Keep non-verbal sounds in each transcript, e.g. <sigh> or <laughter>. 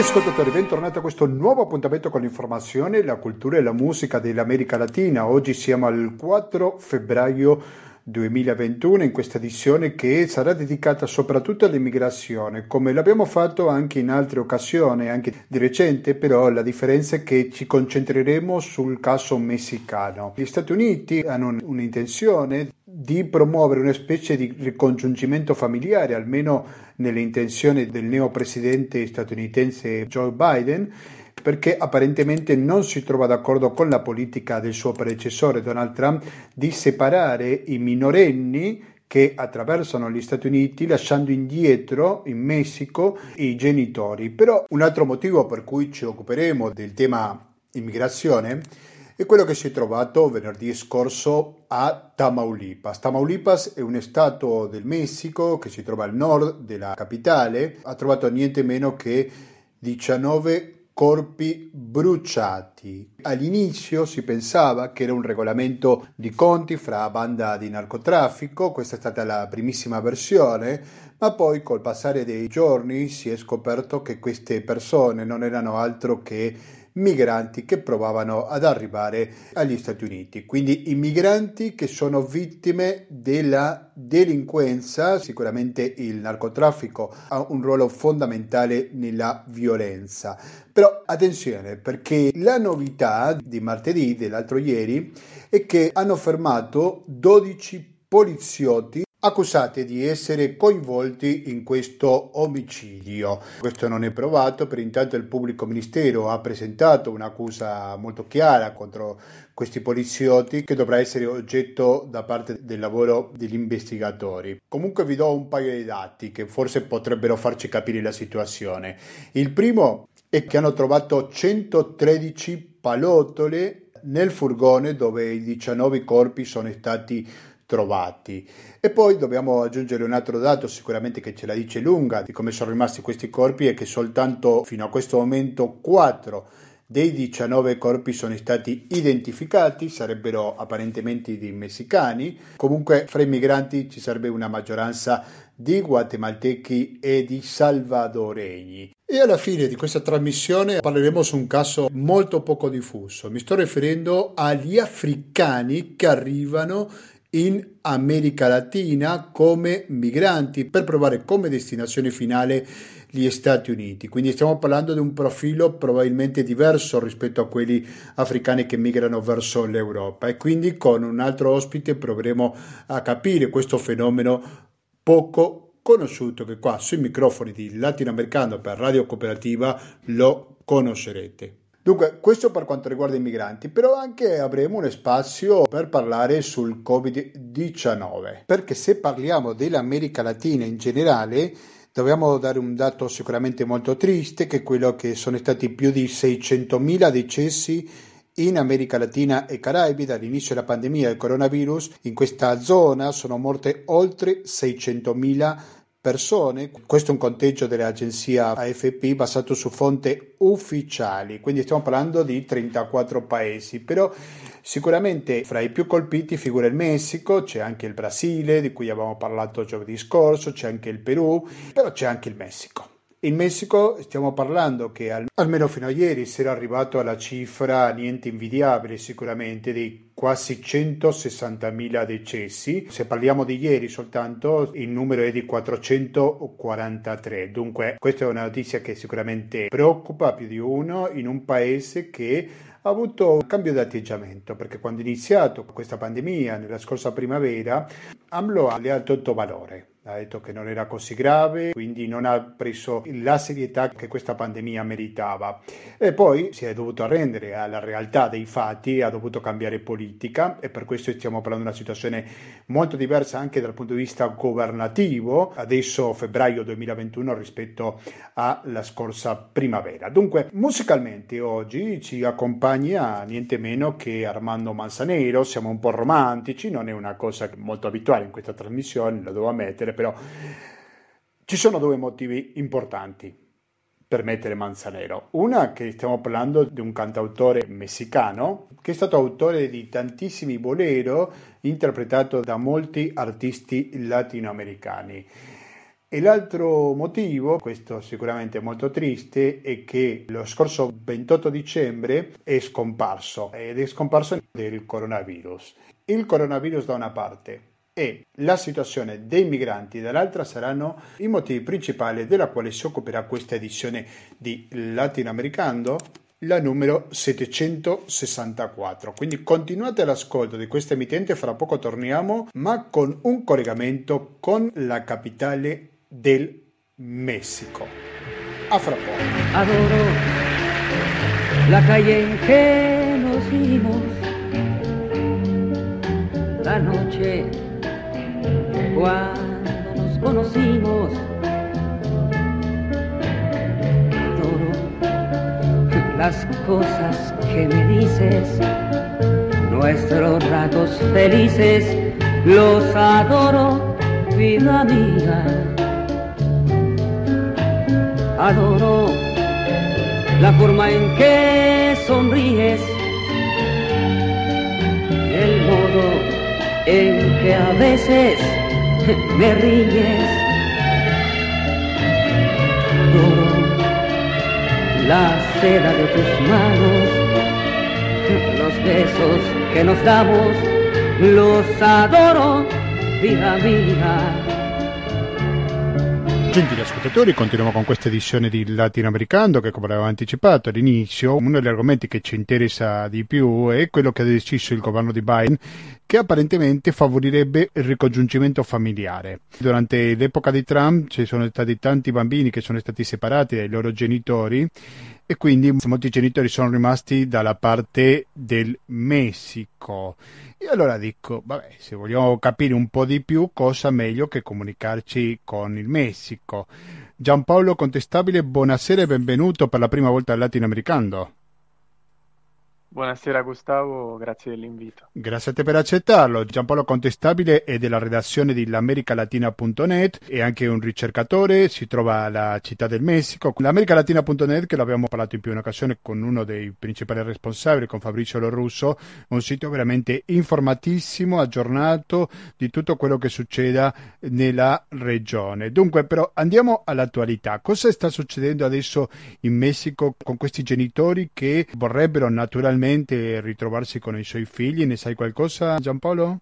ascoltatori, bentornati a questo nuovo appuntamento con l'informazione, la cultura e la musica dell'America Latina. Oggi siamo al 4 febbraio 2021 in questa edizione che sarà dedicata soprattutto all'immigrazione, come l'abbiamo fatto anche in altre occasioni, anche di recente, però la differenza è che ci concentreremo sul caso messicano. Gli Stati Uniti hanno un'intenzione di promuovere una specie di ricongiungimento familiare, almeno nelle intenzioni del neopresidente statunitense Joe Biden, perché apparentemente non si trova d'accordo con la politica del suo predecessore Donald Trump di separare i minorenni che attraversano gli Stati Uniti lasciando indietro in Messico i genitori. Però un altro motivo per cui ci occuperemo del tema immigrazione è quello che si è trovato venerdì scorso a Tamaulipas. Tamaulipas è un stato del Messico che si trova al nord della capitale, ha trovato niente meno che 19 corpi bruciati. All'inizio si pensava che era un regolamento di conti fra banda di narcotraffico, questa è stata la primissima versione, ma poi col passare dei giorni si è scoperto che queste persone non erano altro che migranti che provavano ad arrivare agli Stati Uniti. Quindi i migranti che sono vittime della delinquenza, sicuramente il narcotraffico ha un ruolo fondamentale nella violenza. Però attenzione perché la novità di martedì, dell'altro ieri, è che hanno fermato 12 poliziotti accusati di essere coinvolti in questo omicidio. Questo non è provato, per intanto il pubblico ministero ha presentato un'accusa molto chiara contro questi poliziotti che dovrà essere oggetto da parte del lavoro degli investigatori. Comunque vi do un paio di dati che forse potrebbero farci capire la situazione. Il primo è che hanno trovato 113 pallottole nel furgone dove i 19 corpi sono stati trovati. E poi dobbiamo aggiungere un altro dato sicuramente che ce la dice lunga di come sono rimasti questi corpi e che soltanto fino a questo momento 4 dei 19 corpi sono stati identificati, sarebbero apparentemente di messicani, comunque fra i migranti ci sarebbe una maggioranza di guatemaltechi e di salvadoregni. E alla fine di questa trasmissione parleremo su un caso molto poco diffuso. Mi sto riferendo agli africani che arrivano in America Latina come migranti per provare come destinazione finale gli Stati Uniti. Quindi stiamo parlando di un profilo probabilmente diverso rispetto a quelli africani che migrano verso l'Europa e quindi con un altro ospite proveremo a capire questo fenomeno poco conosciuto che qua sui microfoni di Latinoamericano per Radio Cooperativa lo conoscerete. Dunque, questo per quanto riguarda i migranti, però anche avremo uno spazio per parlare sul Covid-19, perché se parliamo dell'America Latina in generale, dobbiamo dare un dato sicuramente molto triste, che è quello che sono stati più di 600.000 decessi in America Latina e Caraibi dall'inizio della pandemia del coronavirus. In questa zona sono morte oltre 600.000 persone. Questo è un conteggio dell'agenzia AFP basato su fonti ufficiali, quindi stiamo parlando di 34 paesi, però sicuramente fra i più colpiti figura il Messico, c'è anche il Brasile di cui abbiamo parlato giovedì scorso, c'è anche il Perù, però c'è anche il Messico. In Messico stiamo parlando che al, almeno fino a ieri si era arrivato alla cifra niente invidiabile sicuramente di quasi 160.000 decessi. Se parliamo di ieri soltanto il numero è di 443. Dunque questa è una notizia che sicuramente preoccupa più di uno in un paese che ha avuto un cambio di atteggiamento perché quando è iniziato questa pandemia nella scorsa primavera AMLO le ha tolto valore ha detto che non era così grave, quindi non ha preso la serietà che questa pandemia meritava. E poi si è dovuto arrendere alla realtà dei fatti, ha dovuto cambiare politica e per questo stiamo parlando di una situazione molto diversa anche dal punto di vista governativo, adesso febbraio 2021 rispetto alla scorsa primavera. Dunque, musicalmente oggi ci accompagna niente meno che Armando Manzanero, siamo un po' romantici, non è una cosa molto abituale in questa trasmissione, lo devo ammettere mettere, però ci sono due motivi importanti per mettere Manzanero. Una che stiamo parlando di un cantautore messicano che è stato autore di tantissimi bolero interpretato da molti artisti latinoamericani. E l'altro motivo, questo sicuramente molto triste, è che lo scorso 28 dicembre è scomparso ed è scomparso del coronavirus. Il coronavirus da una parte e la situazione dei migranti dall'altra saranno i motivi principali della quale si occuperà questa edizione di Latinoamericano la numero 764. Quindi continuate l'ascolto di questa emittente, fra poco torniamo, ma con un collegamento con la capitale del Messico. A fra poco. Adoro la calle en que nos vimos, la noche cuando nos conocimos las cosas que me dices, nuestros ratos felices, los adoro, vida mía. Adoro la forma en que sonríes el modo en que a veces me ríes la seda de tus manos, los besos que nos damos, los adoro, vida mía. Gentili ascoltatori, continuiamo con questa edizione di Latinoamericano che come avevo anticipato all'inizio, uno degli argomenti che ci interessa di più è quello che ha deciso il governo di Biden che apparentemente favorirebbe il ricongiungimento familiare. Durante l'epoca di Trump ci sono stati tanti bambini che sono stati separati dai loro genitori e quindi molti genitori sono rimasti dalla parte del Messico. E allora dico, vabbè, se vogliamo capire un po' di più, cosa meglio che comunicarci con il Messico. Giampaolo Contestabile, buonasera e benvenuto per la prima volta al Latinoamericano. Buonasera Gustavo, grazie dell'invito. Grazie a te per accettarlo. Giampaolo Contestabile è della redazione di l'Americalatina.net, è anche un ricercatore, si trova alla città del Messico. L'Americalatina.net, che l'abbiamo parlato in più un'occasione con uno dei principali responsabili, con Fabrizio Lorusso, è un sito veramente informatissimo, aggiornato di tutto quello che succeda nella regione. Dunque, però, andiamo all'attualità. Cosa sta succedendo adesso in Messico con questi genitori che vorrebbero naturalmente finalmente ritrovarsi con i suoi figli? Ne sai qualcosa, Giampaolo?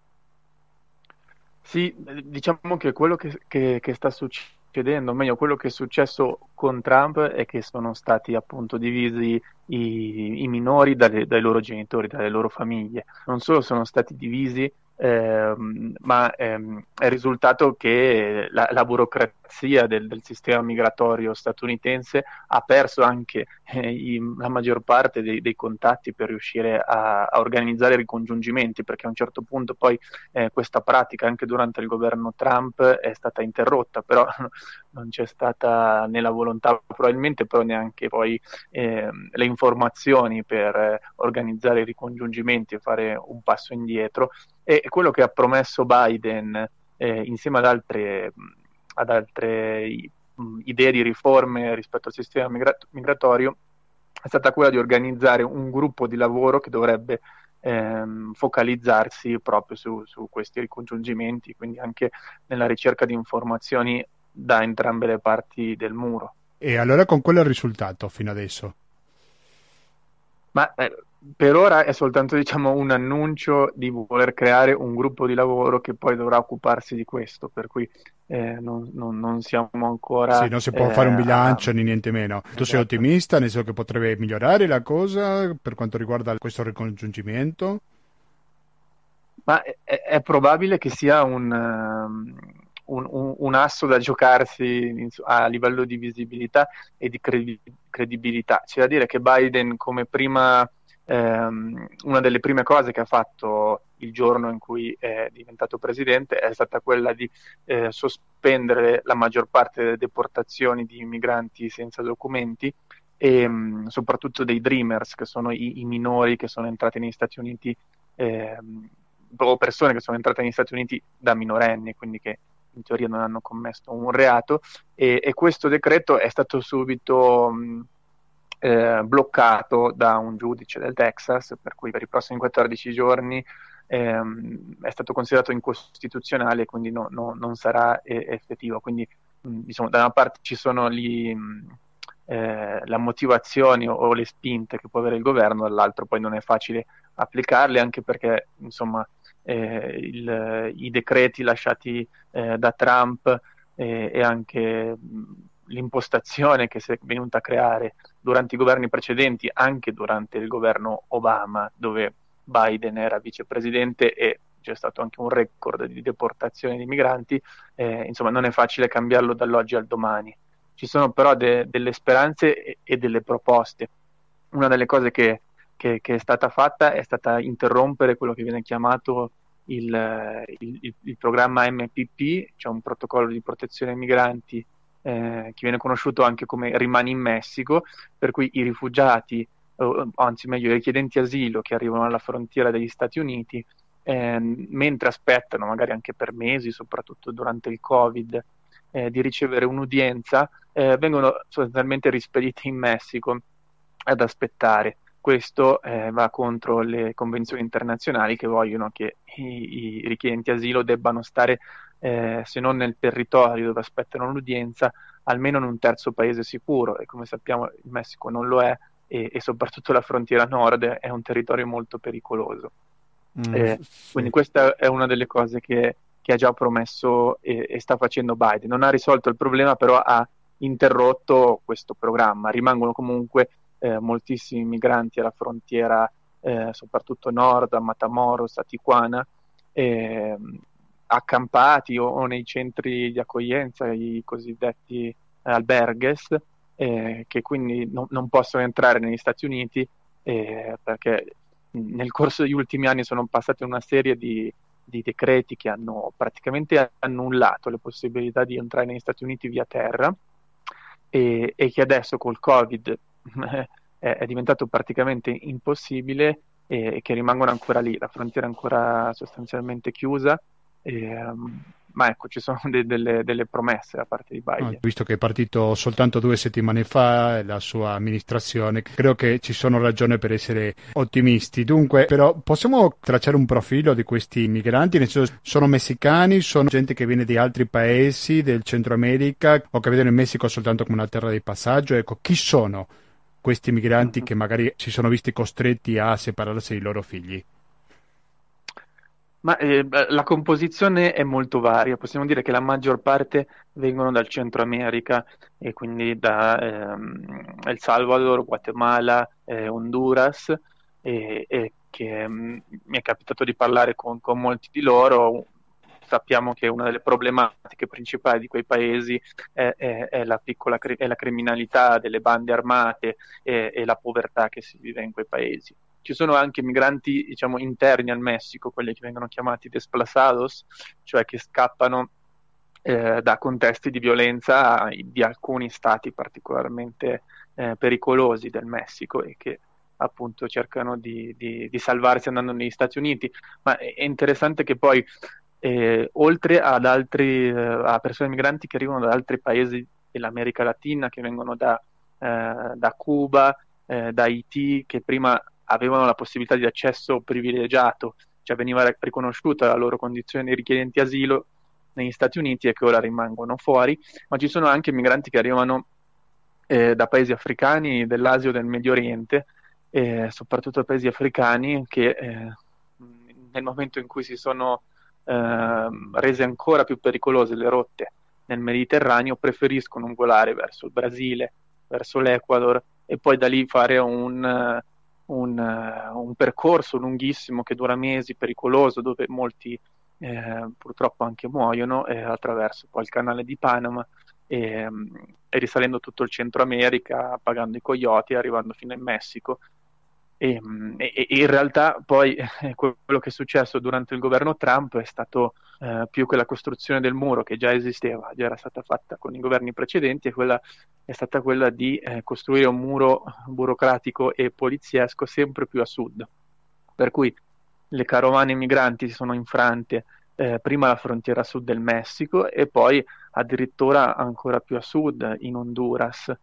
Sì, diciamo che quello che, che, che sta succedendo, meglio quello che è successo con Trump è che sono stati appunto divisi i, i minori dalle, dai loro genitori, dalle loro famiglie. Non solo sono stati divisi, ehm, ma ehm, è risultato che la, la burocrazia del, del, sistema migratorio statunitense ha perso anche eh, i, la maggior parte dei, dei, contatti per riuscire a, a, organizzare ricongiungimenti, perché a un certo punto poi eh, questa pratica anche durante il governo Trump è stata interrotta, però non c'è stata né la volontà probabilmente, però neanche poi eh, le informazioni per eh, organizzare i ricongiungimenti e fare un passo indietro. E quello che ha promesso Biden eh, insieme ad altre, ad altre idee di riforme rispetto al sistema migrat- migratorio è stata quella di organizzare un gruppo di lavoro che dovrebbe ehm, focalizzarsi proprio su, su, questi ricongiungimenti, quindi anche nella ricerca di informazioni da entrambe le parti del muro. E allora con quello è il risultato fino adesso? Ma eh, per ora è soltanto diciamo, un annuncio di voler creare un gruppo di lavoro che poi dovrà occuparsi di questo, per cui eh, non, non, non, siamo ancora... Sì, non si può eh, fare un bilancio a... né niente meno. Tu sei esatto. ottimista, nel senso che potrebbe migliorare la cosa per quanto riguarda questo ricongiungimento? Ma è, è probabile che sia un... Um un, un, un, asso da giocarsi a livello di visibilità e di credibilità. C'è da dire che Biden come prima ehm, una delle prime cose che ha fatto il giorno in cui è diventato presidente è stata quella di eh, sospendere la maggior parte delle deportazioni di migranti senza documenti e mh, mm, soprattutto dei dreamers, che sono i, i, minori che sono entrati negli Stati Uniti eh, o persone che sono entrate negli Stati Uniti da minorenni, quindi che in teoria non hanno commesso un reato e, e questo decreto è stato subito mh, eh, bloccato da un giudice del Texas, per cui per i prossimi 14 giorni ehm, è stato considerato incostituzionale e quindi no, no, non sarà eh, effettivo. Quindi diciamo, da una parte ci sono gli, eh, la motivazione o, o, le spinte che può avere il governo, dall'altro poi non è facile applicarle anche perché insomma il, i decreti lasciati eh, da Trump eh, e anche l'impostazione che si è venuta a creare durante i governi precedenti, anche durante il governo Obama, dove Biden era vicepresidente e c'è stato anche un record di deportazione di migranti, eh, insomma non è facile cambiarlo dall'oggi al domani. Ci sono però de- delle speranze e-, e, delle proposte. Una delle cose che, che, che, è stata fatta è stata interrompere quello che viene chiamato il, il, il programma MPP, cioè un protocollo di protezione ai migranti eh, che viene conosciuto anche come Rimani in Messico, per cui i rifugiati, o, anzi meglio i richiedenti asilo che arrivano alla frontiera degli Stati Uniti, eh, mentre aspettano, magari anche per mesi, soprattutto durante il Covid, eh, di ricevere un'udienza, eh, vengono sostanzialmente rispediti in Messico ad aspettare. Questo eh, va contro le convenzioni internazionali che vogliono che i, i richiedenti asilo debbano stare eh, se non nel territorio dove aspettano l'udienza, almeno in un terzo paese sicuro e come sappiamo il Messico non lo è e, e soprattutto la frontiera nord è un territorio molto pericoloso. Mm, eh, sì. Quindi questa è una delle cose che, che ha già promesso e, e, sta facendo Biden. Non ha risolto il problema, però ha interrotto questo programma. Rimangono comunque eh, moltissimi migranti alla frontiera, eh, soprattutto nord, a Matamoros, a Tijuana, eh, accampati o, o, nei centri di accoglienza, i cosiddetti eh, albergues, eh, che quindi no, non possono entrare negli Stati Uniti eh, perché nel corso degli ultimi anni sono passate una serie di, di decreti che hanno praticamente annullato le possibilità di entrare negli Stati Uniti via terra e, e che adesso col Covid <laughs> è, è diventato praticamente impossibile e che rimangono ancora lì, la frontiera è ancora sostanzialmente chiusa e, um, ma ecco, ci sono de- delle, delle, promesse da parte di Biden. No, visto che è partito soltanto due settimane fa la sua amministrazione, credo che ci sono ragioni per essere ottimisti. Dunque, però, possiamo tracciare un profilo di questi migranti? Nel senso, sono messicani, sono gente che viene di altri paesi del Centro America o che vedono il Messico soltanto come una terra di passaggio? Ecco, chi sono questi migranti mm-hmm. che magari si sono visti costretti a separarsi dai loro figli? Ma eh, la composizione è molto varia, possiamo dire che la maggior parte vengono dal Centro America e quindi da ehm, El Salvador, Guatemala, eh, Honduras e, e che mh, mm, mi è capitato di parlare con, con, molti di loro. Sappiamo che una delle problematiche principali di quei paesi è, è, è, la, piccola, è la criminalità delle bande armate e, e la povertà che si vive in quei paesi ci sono anche migranti diciamo, interni al Messico, quelli che vengono chiamati desplazados, cioè che scappano eh, da contesti di violenza di alcuni stati particolarmente eh, pericolosi del Messico e che appunto cercano di, di, di, salvarsi andando negli Stati Uniti. Ma è interessante che poi, eh, oltre ad altri, eh, a persone migranti che arrivano da altri paesi dell'America Latina, che vengono da, eh, da Cuba, eh, da Haiti, che prima avevano la possibilità di accesso privilegiato, cioè veniva riconosciuta la loro condizione di richiedenti asilo negli Stati Uniti e che ora rimangono fuori, ma ci sono anche migranti che arrivano eh, da paesi africani, dell'Asia o del Medio Oriente, eh, soprattutto paesi africani che eh, nel momento in cui si sono rese ancora più pericolose le rotte nel Mediterraneo preferiscono volare verso il Brasile, verso l'Ecuador e poi da lì fare un un, uh, un, percorso lunghissimo che dura mesi, pericoloso, dove molti eh, purtroppo anche muoiono eh, attraverso poi il canale di Panama e, um, e, risalendo tutto il Centro America, pagando i coyote, arrivando fino in Messico. E, mm, e, e in realtà poi quello che è successo durante il governo Trump è stato eh, più la costruzione del muro che già esisteva, già era stata fatta con i governi precedenti, e quella è stata quella di eh, costruire un muro burocratico e poliziesco sempre più a sud. Per cui le carovane migranti si sono infrante eh, prima alla frontiera sud del Messico e poi addirittura ancora più a sud in Honduras.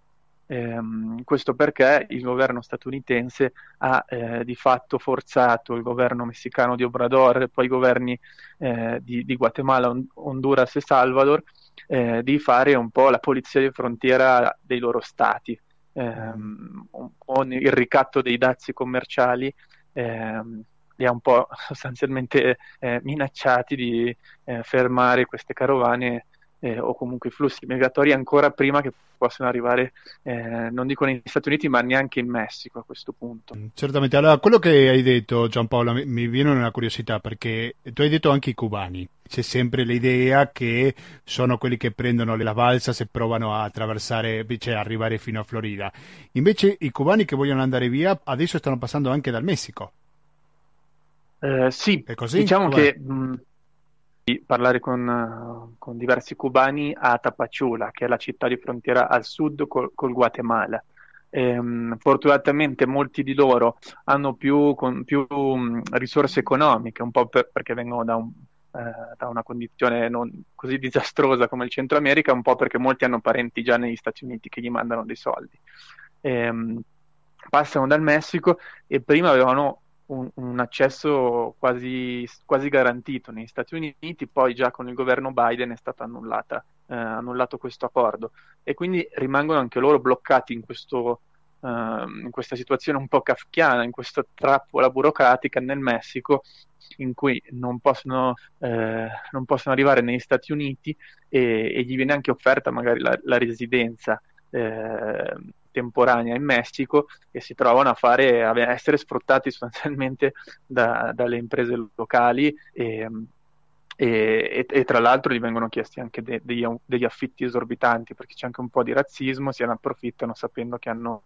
Ehm, questo perché il governo statunitense ha eh, di fatto forzato il governo messicano di Obrador e poi i governi eh, di, di, Guatemala, Honduras e Salvador eh, di fare un po' la polizia di frontiera dei loro stati, ehm, con il ricatto dei dazi commerciali. Ehm, li ha un po' <laughs> sostanzialmente eh, minacciati di eh, fermare queste carovane eh, o comunque i flussi migratori ancora prima che possano arrivare, eh, non dico negli Stati Uniti, ma neanche in Messico a questo punto. Mm, certamente, allora quello che hai detto Giampaolo mi, mi viene una curiosità perché tu hai detto anche i cubani. C'è sempre l'idea che sono quelli che prendono la balsa se provano a attraversare, cioè arrivare fino a Florida. Invece i cubani che vogliono andare via adesso stanno passando anche dal Messico. Eh, sì, diciamo Com'è? che mh, parlare con, con, diversi cubani a Tapachula, che è la città di frontiera al sud col, col Guatemala. E, um, fortunatamente molti di loro hanno più, con, più um, risorse economiche, un po' per, perché vengono da, un, eh, da, una condizione non così disastrosa come il Centro America, un po' perché molti hanno parenti già negli Stati Uniti che gli mandano dei soldi. E, um, passano dal Messico e prima avevano un, un accesso quasi, quasi, garantito negli Stati Uniti, poi già con il governo Biden è stato annullata, eh, annullato questo accordo. E quindi rimangono anche loro bloccati in, questo, eh, in questa situazione un po' kafkiana, in questa trappola burocratica nel Messico in cui non possono, eh, non possono arrivare negli Stati Uniti e, e, gli viene anche offerta magari la, la residenza eh, temporanea in Messico e si trovano a, fare, a essere sfruttati sostanzialmente da, dalle imprese locali e, e, e, tra l'altro gli vengono chiesti anche de, degli, degli, affitti esorbitanti perché c'è anche un po' di razzismo, si ne approfittano sapendo che hanno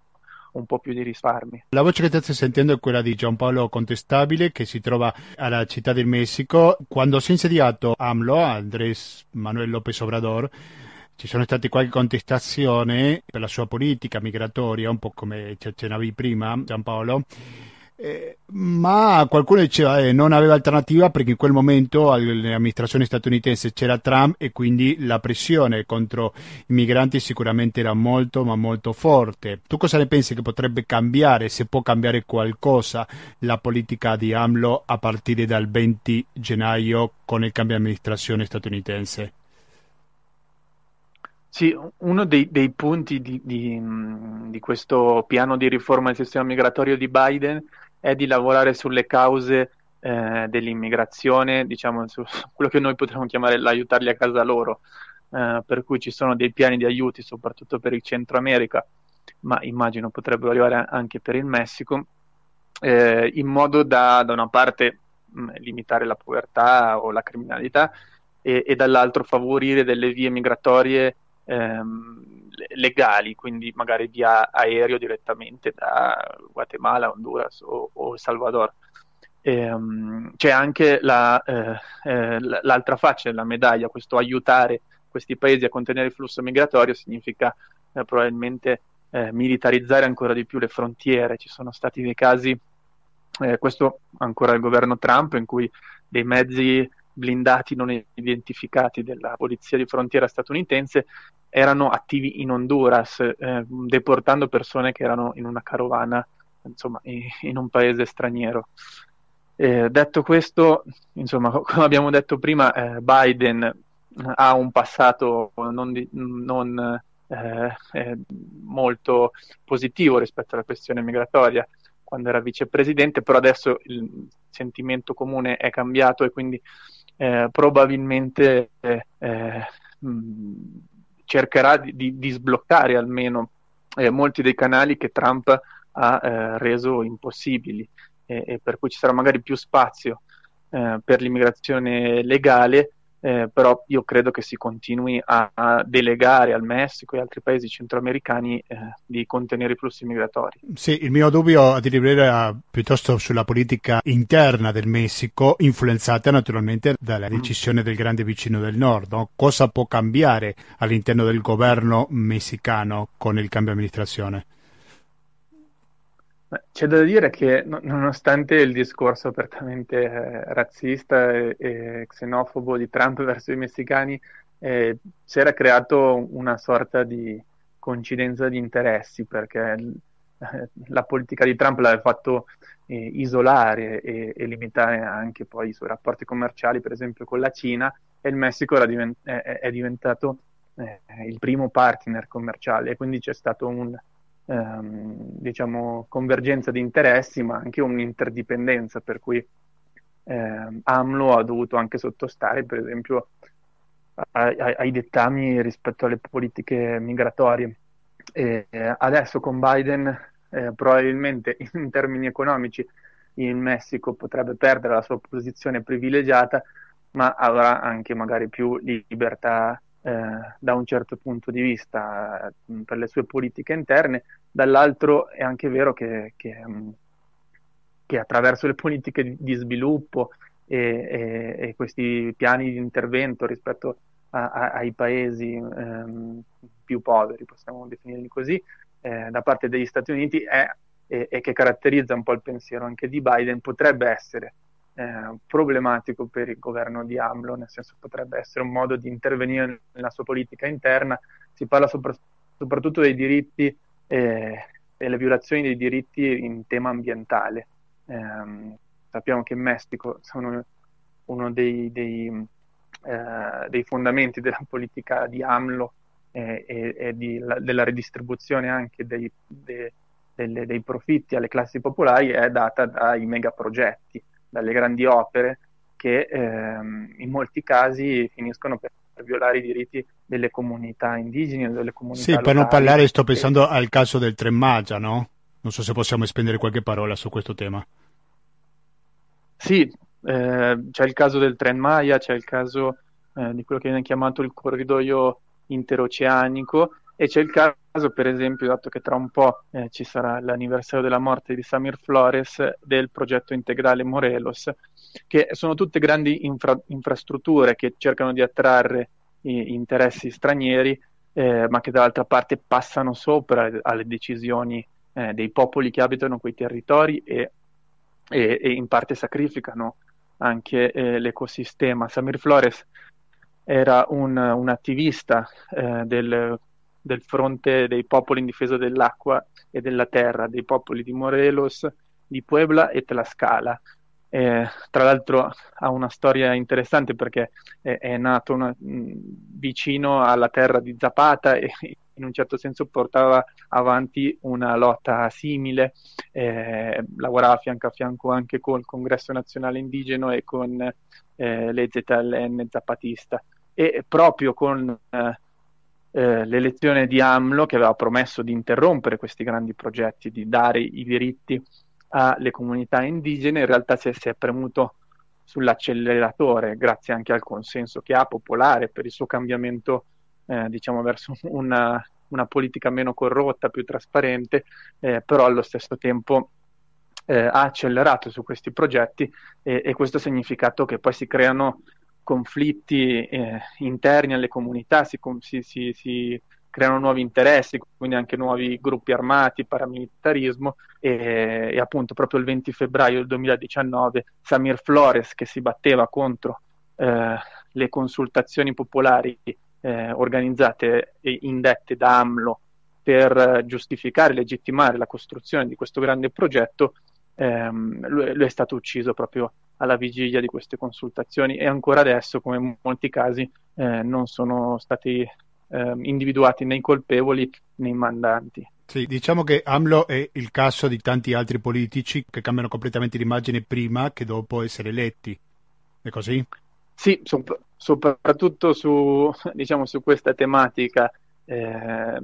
un po' più di risparmi. La voce che state sentendo è quella di Giampaolo Contestabile che si trova alla città del Messico. Quando si è insediato AMLO, Andrés Manuel López Obrador, ci sono state qualche contestazione per la sua politica migratoria, un po' come accennavi prima Giampaolo, eh, ma qualcuno diceva che eh, non aveva alternativa perché in quel momento all'amministrazione statunitense c'era Trump e quindi la pressione contro i migranti sicuramente era molto ma molto forte. Tu cosa ne pensi che potrebbe cambiare, se può cambiare qualcosa la politica di AMLO a partire dal 20 gennaio con il cambio di amministrazione statunitense? Sì, uno dei, dei punti di, di, di, questo piano di riforma del sistema migratorio di Biden è di lavorare sulle cause eh, dell'immigrazione, diciamo su, quello che noi potremmo chiamare l'aiutarli a casa loro, eh, per cui ci sono dei piani di aiuti soprattutto per il Centro America, ma immagino potrebbero arrivare anche per il Messico, eh, in modo da, da una parte mh, limitare la povertà o la criminalità e, e dall'altro favorire delle vie migratorie ehm, legali, quindi magari via aereo direttamente da Guatemala, Honduras o, o Salvador. Ehm, c'è anche la, eh, eh, l'altra faccia della medaglia, questo aiutare questi paesi a contenere il flusso migratorio significa eh, probabilmente eh, militarizzare ancora di più le frontiere. Ci sono stati dei casi, eh, questo ancora il governo Trump, in cui dei mezzi blindati non identificati della polizia di frontiera statunitense erano attivi in Honduras, eh, deportando persone che erano in una carovana, insomma, in, un paese straniero. Eh, detto questo, insomma, come abbiamo detto prima, eh, Biden ha un passato non, di, non eh, eh, molto positivo rispetto alla questione migratoria quando era vicepresidente, però adesso il sentimento comune è cambiato e quindi eh, probabilmente mh, cercherà di, di sbloccare almeno eh, molti dei canali che Trump ha eh, reso impossibili. E, per cui ci sarà magari più spazio eh, per l'immigrazione legale eh, però io credo che si continui a, a, delegare al Messico e altri paesi centroamericani eh, di contenere i flussi migratori. Sì, il mio dubbio a dire era piuttosto sulla politica interna del Messico, influenzata naturalmente dalla mm. decisione mm. del grande vicino del nord. No? Cosa può cambiare all'interno del governo messicano con il cambio di amministrazione? C'è da dire che nonostante il discorso apertamente eh, razzista e, e, xenofobo di Trump verso i messicani, eh, si era creato una sorta di, coincidenza di interessi perché la politica di Trump l'aveva fatto eh, isolare e, e, limitare anche poi i suoi rapporti commerciali, per esempio con la Cina, e il Messico divent- è, è, diventato eh, il primo partner commerciale. Quindi c'è stato un ehm, diciamo convergenza di interessi, ma anche un'interdipendenza, per cui eh, AMLO ha dovuto anche sottostare, per esempio, ai, ai dettami rispetto alle politiche migratorie. E adesso con Biden eh, probabilmente <laughs> in termini economici il Messico potrebbe perdere la sua posizione privilegiata, ma avrà anche magari più libertà eh, da un certo punto di vista eh, per le sue politiche interne. Dall'altro è anche vero che, che, mm, che attraverso le politiche di, sviluppo e, e, e, questi piani di intervento rispetto a, a, ai paesi ehm, più poveri, possiamo definirli così, eh, da parte degli Stati Uniti è, e, e, che caratterizza un po' il pensiero anche di Biden, potrebbe essere eh, problematico per il governo di AMLO, nel senso potrebbe essere un modo di intervenire nella sua politica interna. Si parla sopra, soprattutto dei diritti eh, e le violazioni dei diritti in tema ambientale. Eh, sappiamo che in Messico sono uno dei, dei eh, dei fondamenti della politica di AMLO e, e, e di, la, della redistribuzione anche dei, de, delle, dei, profitti alle classi popolari è data dai megaprogetti, dalle grandi opere che ehm, in molti casi finiscono per violare i diritti delle comunità indigene, delle comunità Sì, per non parlare, sto pensando e... al caso del Tren Maggia, no? Non so se possiamo spendere qualche parola su questo tema. Sì, eh, c'è il caso del Tren Maya, c'è il caso eh, di quello che viene chiamato il corridoio interoceanico e c'è il caso, per esempio, dato che tra un po' eh, ci sarà l'anniversario della morte di Samir Flores, del progetto integrale Morelos, che sono tutte grandi infra- infrastrutture che cercano di attrarre interessi stranieri, eh, ma che dall'altra parte passano sopra alle decisioni eh, dei popoli che abitano quei territori e, e, e in parte sacrificano anche eh, l'ecosistema. Samir Flores era un, un attivista eh, del, del, fronte dei popoli in difesa dell'acqua e della terra, dei popoli di Morelos, di Puebla e Tlaxcala. Eh, tra l'altro ha una storia interessante perché è, è nato una, vicino alla terra di Zapata e <laughs> in un certo senso portava avanti una lotta simile, eh, lavorava fianco a fianco anche col Congresso Nazionale Indigeno e con eh, le ZLN zapatista e proprio con eh, eh, l'elezione di AMLO che aveva promesso di interrompere questi grandi progetti, di dare i diritti alle comunità indigene, in realtà si è, premuto sull'acceleratore grazie anche al consenso che ha popolare per il suo cambiamento eh, diciamo verso una, una, politica meno corrotta, più trasparente, eh, però allo stesso tempo eh, ha accelerato su questi progetti e, e, questo ha significato che poi si creano conflitti eh, interni alle comunità, si, si, si, si, creano nuovi interessi, quindi anche nuovi gruppi armati, paramilitarismo e, e, appunto proprio il 20 febbraio del 2019 Samir Flores che si batteva contro eh, le consultazioni popolari eh, organizzate e indette da AMLO per giustificare e legittimare la costruzione di questo grande progetto, ehm, lui, lui, è stato ucciso proprio alla vigilia di queste consultazioni e ancora adesso, come in molti casi, eh, non sono stati eh, individuati né i colpevoli né i mandanti. Sì, diciamo che AMLO è il caso di tanti altri politici che cambiano completamente l'immagine prima che dopo essere eletti. È così? Sì, sop- soprattutto su, <laughs> diciamo, su questa tematica eh,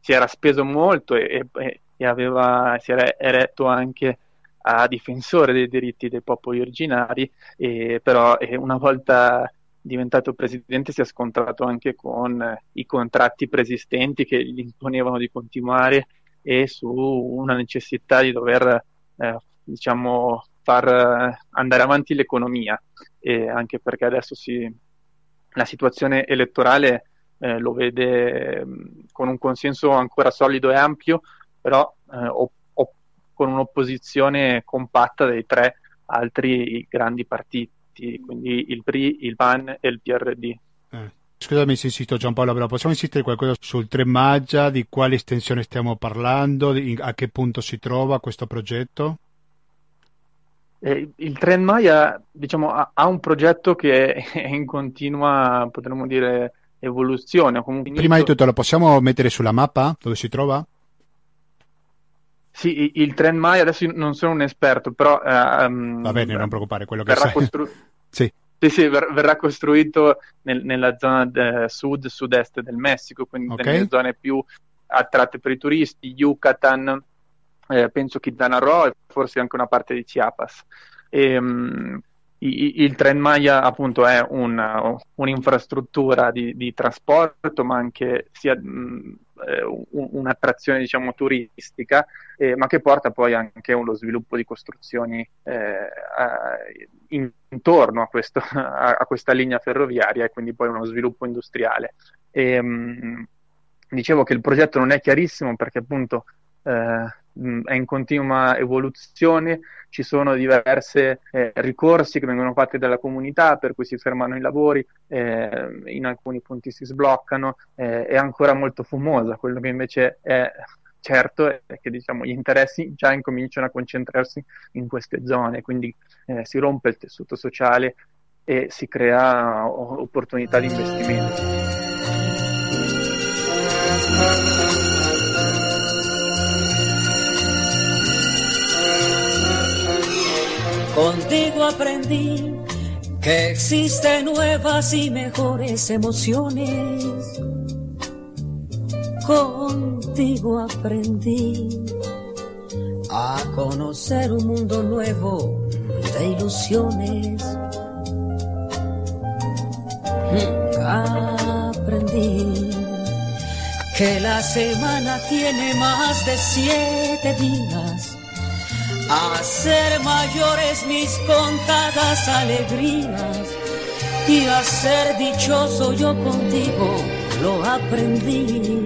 si era speso molto e, e, e aveva, si era eretto anche a difensore dei diritti dei popoli originari, e, però eh, una volta diventato presidente si è scontrato anche con eh, i contratti preesistenti che gli imponevano di continuare e su una necessità di dover eh, diciamo far eh, andare avanti l'economia. E anche perché adesso si, la situazione elettorale eh, lo vede mm, con un consenso ancora solido e ampio però eh, con un'opposizione compatta dei tre altri grandi partiti quindi il PRI, il PAN e il PRD. Eh scusami se insisto Giampaolo, però possiamo insistere qualcosa sul Tremaggia, di quale estensione stiamo parlando, di, a che punto si trova questo progetto? Eh, il Trend Maya diciamo, ha, ha, un progetto che è in continua, potremmo dire, evoluzione. Comunque Prima di tutto lo possiamo mettere sulla mappa dove si trova? Sì, il Trend Maya, adesso non sono un esperto, però... Um, Va bene, non preoccupare, quello che sai. Costru- <laughs> sì. Sì, sì, ver- verrà costruito nel, nella zona de- sud-sud-est del Messico, quindi okay. nelle zone più attratte per i turisti, Yucatan, eh, penso Quintana Roo e forse anche una parte di Chiapas. E, um, i, il Tren Maya appunto è una, un'infrastruttura di, di, trasporto ma anche sia mh, eh, un'attrazione diciamo turistica eh, ma che porta poi anche allo sviluppo di costruzioni eh, in, intorno a, questo, <laughs> a, a, questa linea ferroviaria e quindi poi uno sviluppo industriale. E, mh, dicevo che il progetto non è chiarissimo perché appunto eh, è in continua evoluzione, ci sono diversi eh, ricorsi che vengono fatti dalla comunità per cui si fermano i lavori, eh, in alcuni punti si sbloccano, eh, è ancora molto fumosa, quello che invece è certo è che diciamo, gli interessi già incominciano a concentrarsi in queste zone, quindi eh, si rompe il tessuto sociale e si crea opportunità di investimento. Contigo aprendí que existen nuevas y mejores emociones. Contigo aprendí a conocer un mundo nuevo de ilusiones. Aprendí que la semana tiene más de siete días hacer mayores mis contadas alegrías y a ser dichoso yo contigo lo aprendí.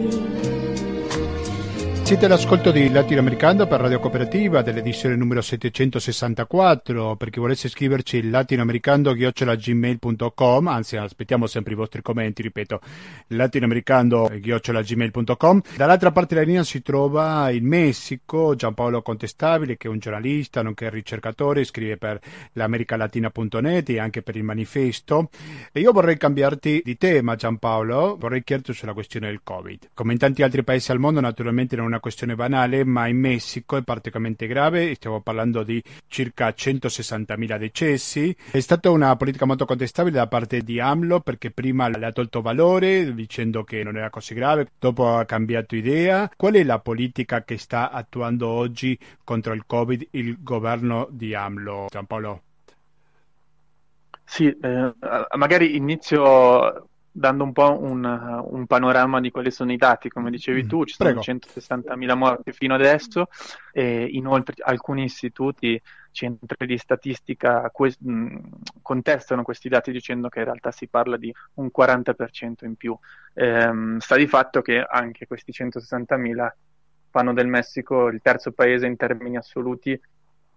Siete all'ascolto di Latinoamericano per Radio Cooperativa dell'edizione numero 764. Per chi volesse scriverci latinoamericando-gmail.com, anzi aspettiamo sempre i vostri commenti, ripeto, latinoamericando-gmail.com. Dall'altra parte della linea si trova in Messico Giampaolo Contestabile, che è un giornalista, nonché ricercatore, scrive per l'americalatina.net e anche per il manifesto. E io vorrei cambiarti di tema, Giampaolo, vorrei chiederti sulla questione del Covid. Come in tanti altri paesi al mondo, naturalmente non è una questione banale, ma in Messico è particolarmente grave, stiamo parlando di circa 160.000 decessi. È stata una politica molto contestabile da parte di AMLO perché prima le ha tolto valore dicendo che non era così grave, dopo ha cambiato idea. Qual è la politica che sta attuando oggi contro il Covid il governo di AMLO, Giampaolo? Sì, eh, magari inizio dando un po' un, un, panorama di quali sono i dati, come dicevi mm, tu, ci sono Prego. 160.000 morti fino adesso e inoltre alcuni istituti, centri di statistica que- mm, contestano questi dati dicendo che in realtà si parla di un 40% in più. Ehm, sta di fatto che anche questi 160.000 fanno del Messico il terzo paese in termini assoluti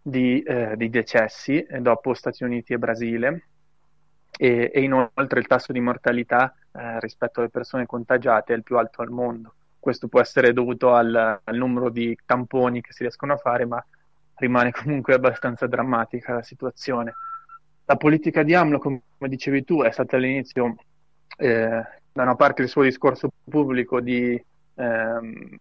di, eh, di decessi, dopo Stati Uniti e Brasile e, e inoltre il tasso di mortalità eh, rispetto alle persone contagiate è il più alto al mondo. Questo può essere dovuto al, al numero di tamponi che si riescono a fare, ma rimane <laughs> comunque abbastanza drammatica la situazione. La politica di AMLO, come dicevi tu, è stata all'inizio eh, da una parte il suo discorso pubblico di ehm,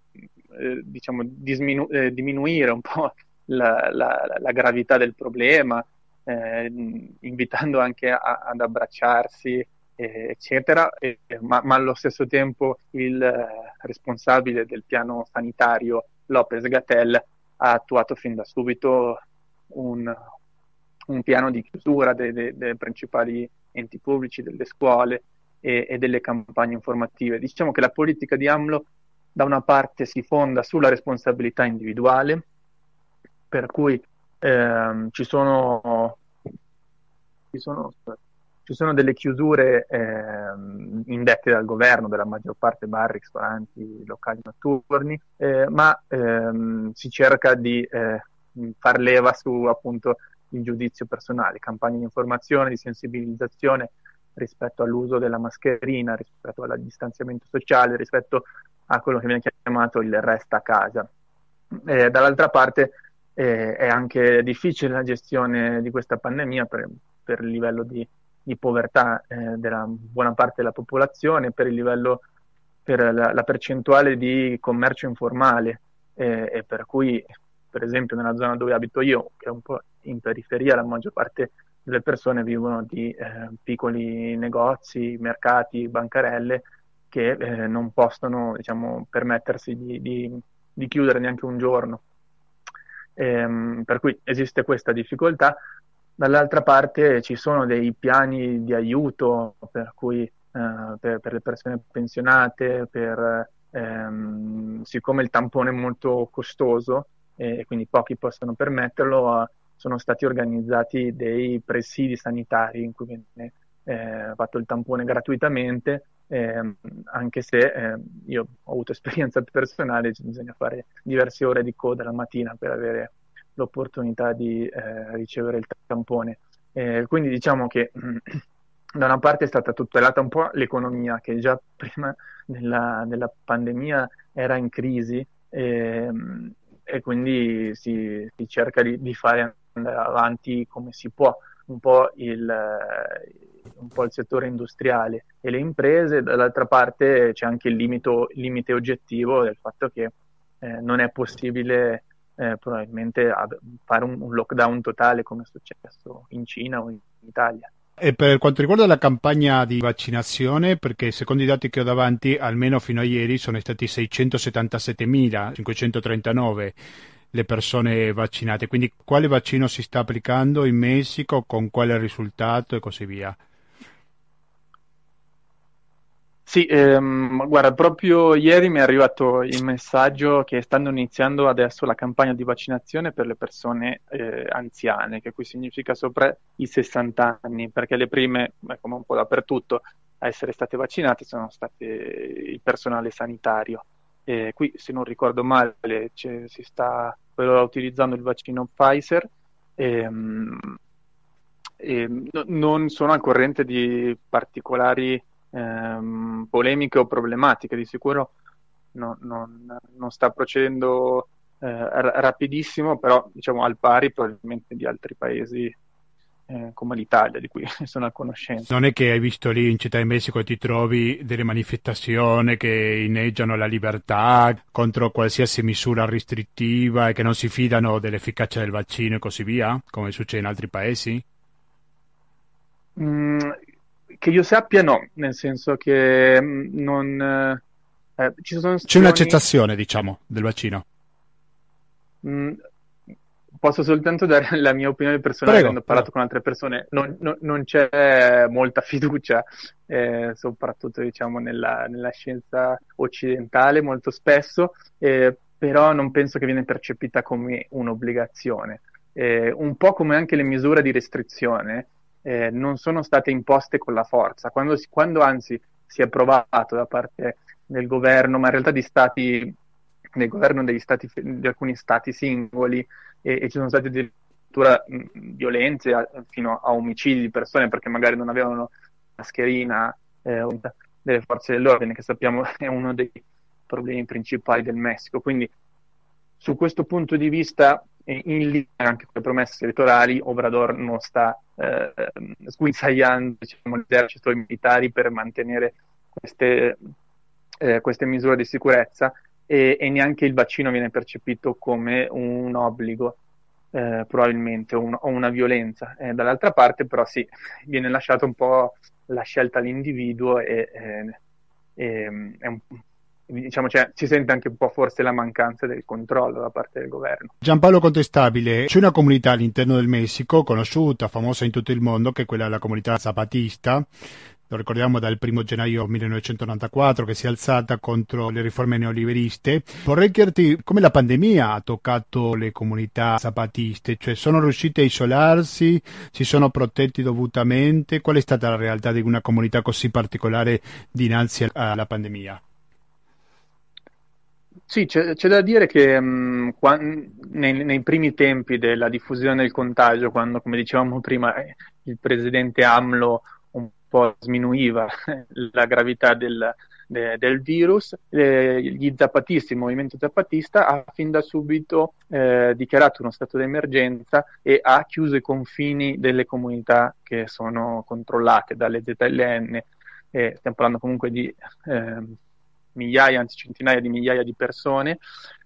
eh, diciamo, disminu- eh, diminuire un po' <laughs> la, la, la, gravità del problema, eh, invitando anche a, ad abbracciarsi, eccetera, eh, ma, ma, allo stesso tempo il eh, responsabile del piano sanitario, Lopez Gatel, ha attuato fin da subito un, un piano di chiusura dei, dei, dei, principali enti pubblici, delle scuole e, e delle campagne informative. Diciamo che la politica di AMLO da una parte si fonda sulla responsabilità individuale, per cui ehm, ci, sono, ci, sono, ci, sono, delle chiusure ehm, indette dal governo della maggior parte bar, ristoranti, locali notturni, eh, ma ehm, si cerca di eh, far leva su appunto il giudizio personale, campagne di informazione, di sensibilizzazione rispetto all'uso della mascherina, rispetto al distanziamento sociale, rispetto a quello che viene chiamato il resta a casa. Eh, dall'altra parte eh, è anche difficile la gestione di questa pandemia per, per il livello di, di povertà eh, della buona parte della popolazione, per livello, per la, la percentuale di commercio informale eh, e per cui, per esempio, nella zona dove abito io, che è un po' in periferia, la maggior parte delle persone vivono di eh, piccoli negozi, mercati, bancarelle che eh, non possono diciamo, permettersi di, di, di, chiudere neanche un giorno. Ehm, per cui esiste questa difficoltà. Dall'altra parte ci sono dei piani di aiuto per, cui, eh, per, per le persone pensionate, per, ehm, siccome il tampone è molto costoso e quindi pochi possono permetterlo, sono stati organizzati dei presidi sanitari in cui viene eh, fatto il tampone gratuitamente, eh, anche se eh, io ho avuto <laughs> esperienza personale, bisogna fare diverse ore di coda la mattina per avere l'opportunità di eh, ricevere il tampone. Eh, quindi diciamo che <clears throat> da una parte è stata tutelata un po' l'economia che già <laughs> prima della, della pandemia era in crisi e, ehm, e quindi si, si cerca di, di fare andare avanti come si può un po' il, un po il settore industriale e le imprese, dall'altra parte c'è anche il, limito, limite oggettivo del fatto che eh, non è possibile eh, probabilmente fare un, un, lockdown totale come è successo in Cina o in Italia. E per quanto riguarda la campagna di vaccinazione, perché secondo i dati che ho davanti, almeno fino a ieri sono stati 677.539 le persone vaccinate. Quindi quale vaccino si sta applicando in Messico, con quale risultato e così via? Sì, ehm, guarda, proprio ieri mi è arrivato il messaggio che stanno iniziando adesso la campagna di vaccinazione per le persone eh, anziane, che qui significa sopra i 60 anni, perché le prime, come un po' dappertutto, a essere state vaccinate sono state il personale sanitario. E qui, se non ricordo male, si sta utilizzando il vaccino Pfizer. Ehm, e non sono al corrente di particolari ehm, polemiche o problematiche, di sicuro no, non, non, sta procedendo eh, rapidissimo, però diciamo al pari probabilmente di altri paesi eh, come l'Italia, di cui <laughs> sono a conoscenza. Non è che hai visto lì in Città di Messico e ti trovi delle manifestazioni che inneggiano la libertà contro qualsiasi misura restrittiva e che non si fidano dell'efficacia del vaccino e così via, come succede in altri paesi? Mm, che io sappia no, nel senso che mm, non... Eh, ci sono C'è un'accettazione, diciamo, del vaccino. Mm, posso soltanto dare <laughs> la mia opinione personale, Prego, avendo parlato con altre persone, non, non, non c'è molta <laughs> fiducia, eh, soprattutto diciamo nella, nella, scienza occidentale molto spesso, eh, però non penso che viene percepita come un'obbligazione. Eh, un po' come anche le misure di restrizione eh, non sono state imposte con la forza, quando, si, quando anzi si è provato da parte del governo, ma in realtà di stati del governo degli stati, di alcuni stati singoli e, e ci sono state addirittura mh, violenze a, fino a omicidi di persone perché magari non avevano mascherina eh, delle forze dell'ordine, che sappiamo <laughs> è uno dei problemi principali del Messico. Quindi su questo punto di vista, in linea anche con le promesse elettorali, Obrador non sta eh, sguinzagliando diciamo, l'esercito e i militari per mantenere queste, eh, queste misure di sicurezza e, e, neanche il vaccino viene percepito come un obbligo, eh, probabilmente, un, o, una violenza. Eh, dall'altra parte, però, sì, viene lasciata un po' la scelta all'individuo e, e un, diciamo, cioè, si sente anche un po' forse la mancanza del controllo da parte del governo. Giampaolo Contestabile, c'è una comunità all'interno del Messico conosciuta, famosa in tutto il mondo, che è quella della comunità zapatista, lo ricordiamo dal primo gennaio 1994 che si è alzata contro le riforme neoliberiste. Vorrei chiederti come la pandemia ha toccato le comunità zapatiste, cioè sono riuscite a isolarsi, si sono protetti dovutamente, qual è stata la realtà di una comunità così particolare dinanzi alla pandemia? Sì, c'è, c'è, da dire che mh, mm, quando, nei, nei, primi tempi della diffusione del contagio, quando, come dicevamo prima, eh, il presidente AMLO po' sminuiva <laughs> la gravità del, de, del virus, eh, gli zapatisti, il movimento zapatista ha fin da subito eh, dichiarato uno stato di emergenza e ha chiuso i confini delle comunità che sono controllate dalle ZLN. Stiamo parlando comunque di ehm, migliaia, anzi centinaia di migliaia di persone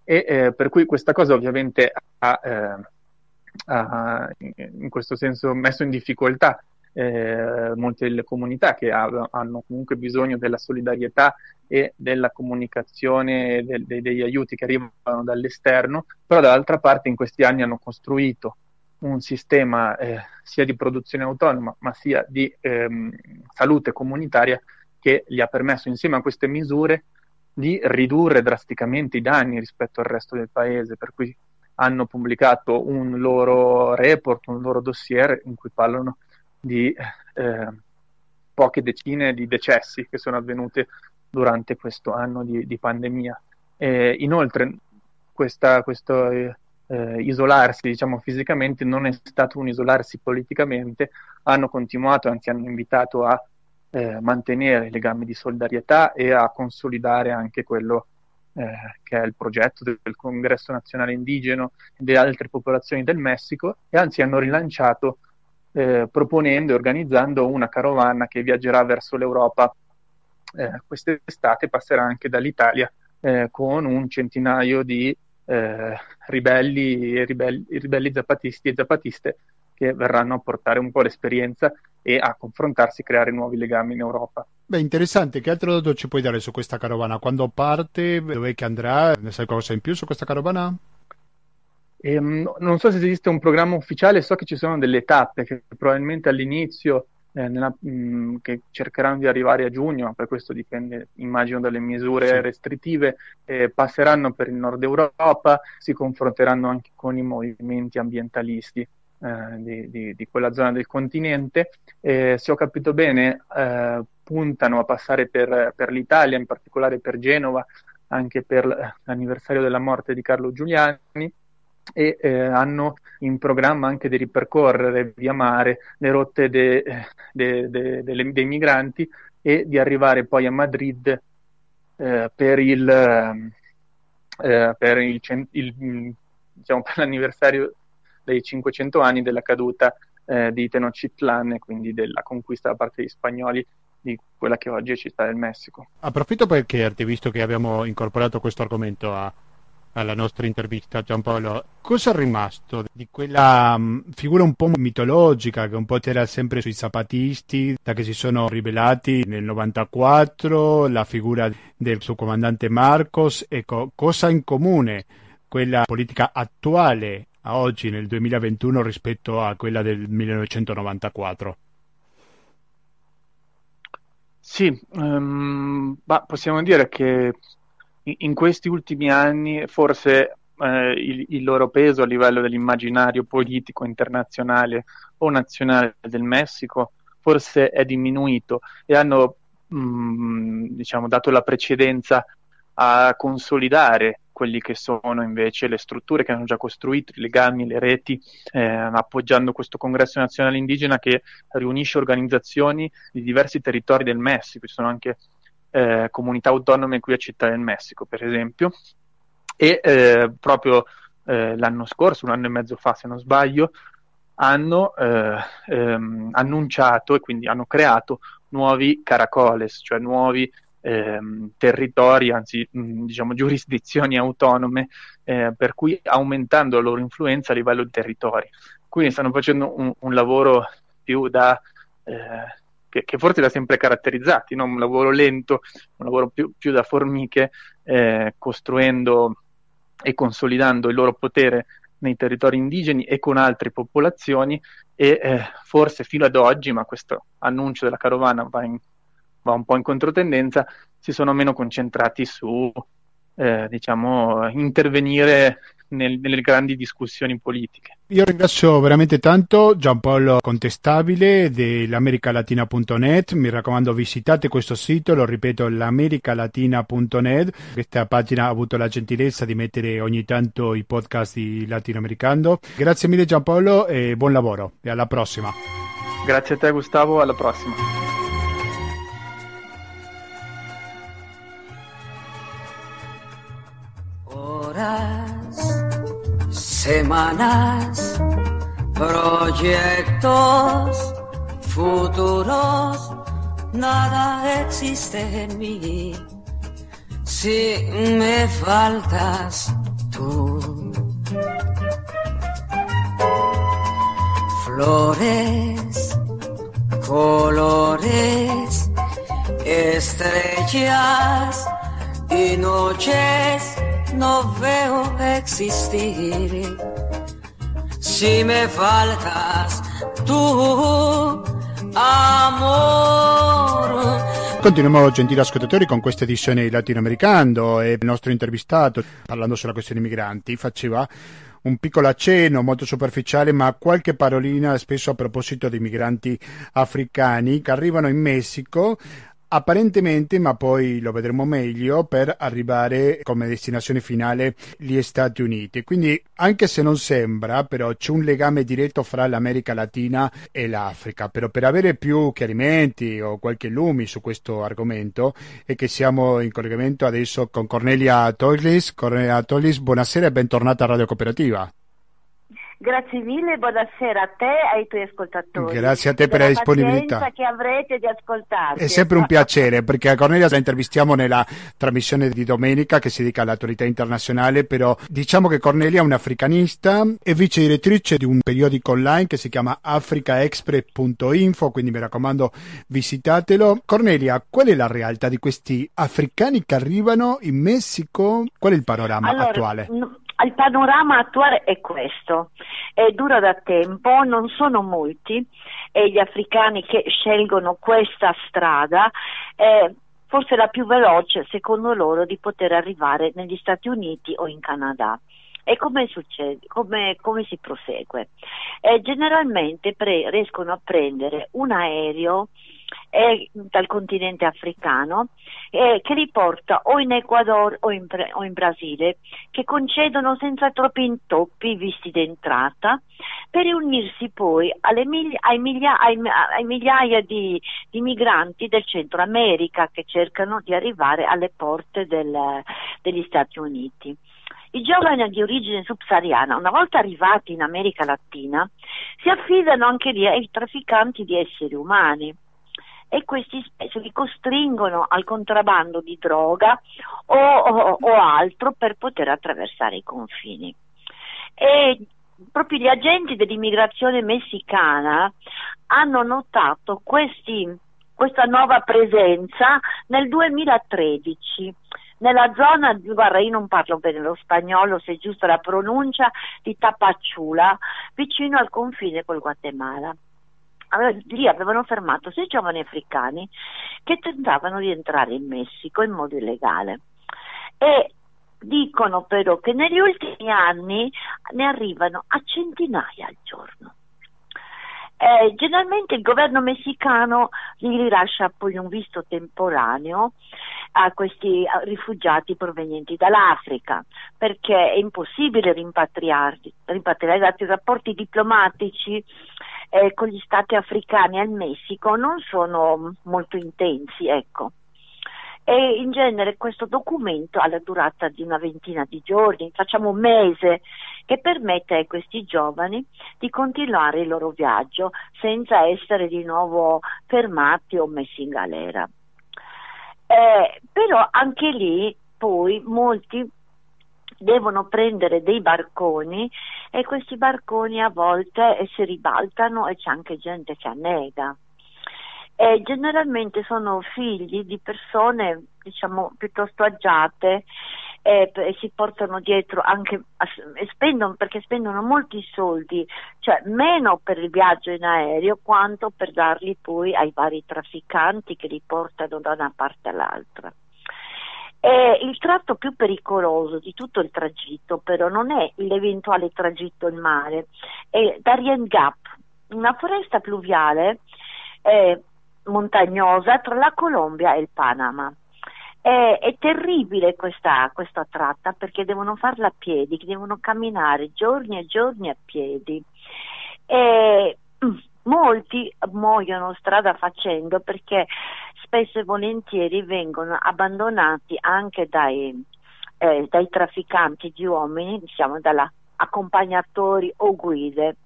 e eh, per cui questa cosa ovviamente ha, eh, ha in questo senso messo in difficoltà eh, molte delle comunità che ha, hanno comunque bisogno della solidarietà e della comunicazione del, de, degli aiuti che arrivano dall'esterno, però dall'altra parte in questi anni hanno costruito un sistema eh, sia di produzione autonoma ma sia di ehm, salute comunitaria che gli ha permesso insieme a queste misure di ridurre drasticamente i danni rispetto al resto del paese, per cui hanno pubblicato un loro report, un loro dossier in cui parlano di eh, poche decine di decessi che sono avvenuti durante questo anno di, di pandemia. E inoltre, questa, questo eh, isolarsi diciamo, fisicamente non è stato un isolarsi politicamente, hanno continuato, anzi hanno invitato a eh, mantenere i legami di solidarietà e a consolidare anche quello eh, che è il progetto del, Congresso Nazionale Indigeno e delle altre popolazioni del Messico e anzi hanno rilanciato eh, proponendo e organizzando una carovana che viaggerà verso l'Europa eh, quest'estate, passerà anche dall'Italia eh, con un centinaio di eh, ribelli, ribelli, ribelli zapatisti e zapatiste che verranno a portare un po' l'esperienza e a confrontarsi, creare nuovi legami in Europa. Beh, interessante, che altro dato ci puoi dare su questa carovana? Quando parte, dov'è che andrà? Ne sai qualcosa in più su questa carovana? Ehm, non so se esiste un programma ufficiale, so che ci sono delle tappe che probabilmente all'inizio eh, nella, mh, mm, che cercheranno di arrivare a giugno, per questo dipende immagino dalle misure sì. restrittive, eh, passeranno per il nord Europa, si confronteranno anche con i movimenti ambientalisti eh, di, di, di, quella zona del continente. se ho capito bene, eh, puntano a passare per, per l'Italia, in particolare per Genova, anche per l'anniversario della morte di Carlo Giuliani e eh, hanno in programma anche di ripercorrere via mare le rotte de, de, de, dei migranti e di arrivare poi a Madrid eh, per, il, eh, per, il, il, diciamo, per, l'anniversario dei 500 anni della caduta eh, di Tenochtitlan e quindi della conquista da parte degli spagnoli di quella che oggi è Città del Messico. Approfitto per chiederti, visto che abbiamo incorporato questo argomento a alla nostra intervista Giampaolo, cosa è rimasto di quella um, figura un po' mitologica che un po' c'era sempre sui zapatisti, da che si sono ribellati nel 94, la figura del suo comandante Marcos, ecco, cosa in comune quella politica attuale a oggi nel 2021 rispetto a quella del 1994? Sì, um, possiamo dire che in questi ultimi anni forse eh, il, il, loro peso a livello dell'immaginario politico internazionale o nazionale del Messico forse è diminuito e hanno mh, mm, diciamo, dato la precedenza a consolidare quelli che sono invece le strutture che hanno già costruito, i legami, le reti, eh, appoggiando questo congresso nazionale indigena che riunisce organizzazioni di diversi territori del Messico. Ci sono anche eh, comunità autonome qui a Città del Messico, per esempio, e eh, proprio eh, l'anno scorso, un anno e mezzo fa se non sbaglio, hanno eh, ehm, annunciato e quindi hanno creato nuovi caracoles, cioè nuovi ehm, territori, anzi mh, diciamo giurisdizioni autonome, eh, per cui aumentando la loro influenza a livello di territori. Quindi stanno facendo un, un lavoro più da eh, che, che forse ha sempre caratterizzati, no? un lavoro lento, un lavoro più, più da formiche, eh, costruendo e consolidando il loro potere nei territori indigeni e con altre popolazioni e eh, forse fino ad oggi, ma questo annuncio della carovana va, in, va un po' in controtendenza, si sono meno concentrati su eh, diciamo, intervenire nel, nelle grandi discussioni politiche. Io ringrazio veramente tanto Giampaolo Contestabile dell'americalatina.net, mi raccomando visitate questo sito, lo ripeto l'americalatina.net, questa pagina ha avuto la gentilezza di mettere ogni tanto i podcast di latinoamericano. Grazie mille Giampaolo e buon lavoro e alla prossima. Grazie a te Gustavo, alla prossima. Horas, semanas, proyectos, futuros, nada existe en mí. Si me faltas tú. Flores, colores, estrellas y noches no veo existir. Si me faltas tu amor. Continuiamo gentili ascoltatori con questa edizione latinoamericano e il nostro intervistato parlando sulla questione migranti faceva un piccolo accenno molto superficiale, ma qualche parolina spesso a proposito dei migranti africani che arrivano in Messico apparentemente, ma poi lo vedremo meglio, per arrivare come destinazione finale gli Stati Uniti. Quindi, anche se non sembra, però c'è un legame diretto fra l'America Latina e l'Africa. Però per avere più chiarimenti o qualche lumi su questo argomento è che siamo in collegamento adesso con Cornelia Toglis. Cornelia Toglis, buonasera e bentornata a Radio Cooperativa. Grazie mille, buonasera a te e ai tuoi ascoltatori. Grazie a te per la disponibilità. che avrete di ascoltarci. È sempre un piacere perché a Cornelia la intervistiamo nella trasmissione di domenica che si dedica all'autorità internazionale, però diciamo che Cornelia è un'africanista e vice direttrice di un periodico online che si chiama africaexpress.info, quindi mi raccomando visitatelo. Cornelia, qual è la realtà di questi africani che arrivano in Messico? Qual è il panorama allora, attuale? No il panorama attuale è questo, è dura da tempo, non sono molti e gli africani che scelgono questa strada è forse la più veloce secondo loro di poter arrivare negli Stati Uniti o in Canada. E come succede? Come, come si prosegue? Eh, generalmente pre- riescono a prendere un aereo eh, dal continente africano eh, che li porta o in Ecuador o in, o in, Brasile che concedono senza troppi intoppi visti d'entrata per riunirsi poi miglia, ai, miglia, ai, ai, migliaia di, di, migranti del Centro America che cercano di arrivare alle porte del, degli Stati Uniti. I giovani di origine subsahariana, una volta arrivati in America Latina, si affidano anche lì ai trafficanti di esseri umani e questi spesso li costringono al contrabbando di droga o, o, o altro per poter attraversare i confini. E proprio gli agenti dell'immigrazione messicana hanno notato questi, questa nuova presenza nel 2013 nella zona, guarda io non parlo bene lo spagnolo se è giusta la pronuncia, di Tapacciula, vicino al confine col Guatemala lì avevano fermato sei giovani africani che tentavano di entrare in Messico in modo illegale e dicono però che negli ultimi anni ne arrivano a centinaia al giorno. Eh, generalmente il governo messicano gli rilascia poi un visto temporaneo a questi rifugiati provenienti dall'Africa perché è impossibile rimpatriarli, rimpatriare dati i rapporti diplomatici eh, con gli stati africani al Messico non sono molto intensi, ecco. E in genere questo documento ha la durata di una ventina di giorni, facciamo un mese, che permette a questi giovani di continuare il loro viaggio senza essere di nuovo fermati o messi in galera. Eh, però anche lì poi molti devono prendere dei barconi e questi barconi a volte si ribaltano e c'è anche gente che annega. E generalmente sono figli di persone diciamo piuttosto agiate e, e si portano dietro anche spendono perché spendono molti soldi, cioè meno per il viaggio in aereo quanto per darli poi ai vari trafficanti che li portano da una parte all'altra. E il tratto più pericoloso di tutto il tragitto però non è l'eventuale tragitto in mare, è Darien Gap, una foresta pluviale eh, montagnosa tra la Colombia e il Panama. È, è terribile questa, questa, tratta perché devono farla a piedi, devono camminare giorni e giorni a piedi. E, molti muoiono strada facendo perché spesso e volentieri vengono abbandonati anche dai, eh, dai trafficanti di uomini, diciamo dalla accompagnatori o guide.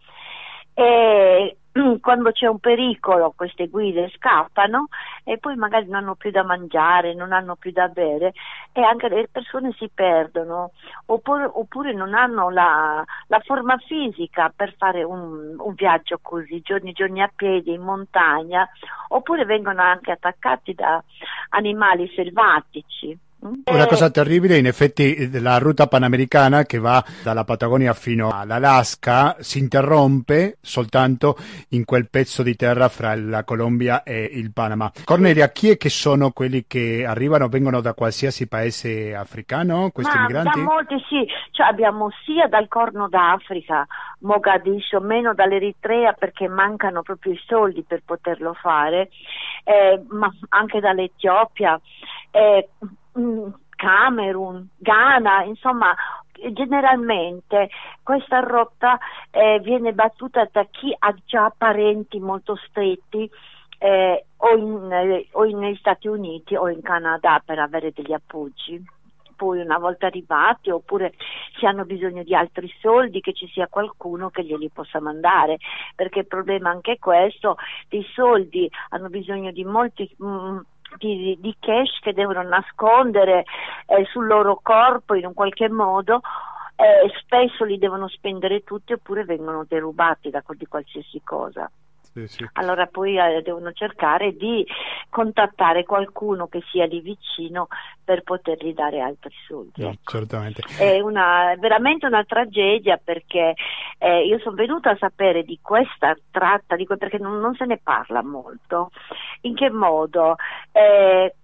E quando c'è un pericolo queste guide scappano e poi magari non hanno più da mangiare, non hanno più da bere e anche le persone si perdono oppure, oppure non hanno la, la, forma fisica per fare un, un viaggio così, giorni e giorni a piedi in montagna oppure vengono anche attaccati da animali selvatici. Una cosa terribile, in effetti la ruta panamericana che va dalla Patagonia fino all'Alaska si interrompe soltanto in quel pezzo di terra fra la Colombia e il Panama. Cornelia, chi è che sono quelli che arrivano, vengono da qualsiasi paese africano, questi Ma, migranti? Da molti sì, cioè, abbiamo sia dal Corno d'Africa, Mogadiscio, meno dall'Eritrea perché mancano proprio i soldi per poterlo fare, eh, ma anche dall'Etiopia. Eh, Camerun, Ghana, insomma generalmente questa rotta eh, viene battuta da chi ha già parenti molto stretti eh, o, in, eh, o negli Stati Uniti o in Canada per avere degli appoggi. Poi una volta arrivati oppure se hanno bisogno di altri soldi che ci sia qualcuno che glieli possa mandare perché il problema è anche questo dei soldi hanno bisogno di molti mh, mm, di, di cash che devono nascondere eh, sul loro corpo in un qualche modo eh, spesso li devono spendere tutti oppure vengono derubati da di qualsiasi cosa. Sì, sì. Allora poi eh, devono cercare di contattare qualcuno che sia lì vicino per potergli dare altri soldi. No, ecco. Certamente. È una, veramente una tragedia perché eh, io sono venuta a sapere di questa tratta, di, perché non, non, se ne parla molto. In che modo? Eh,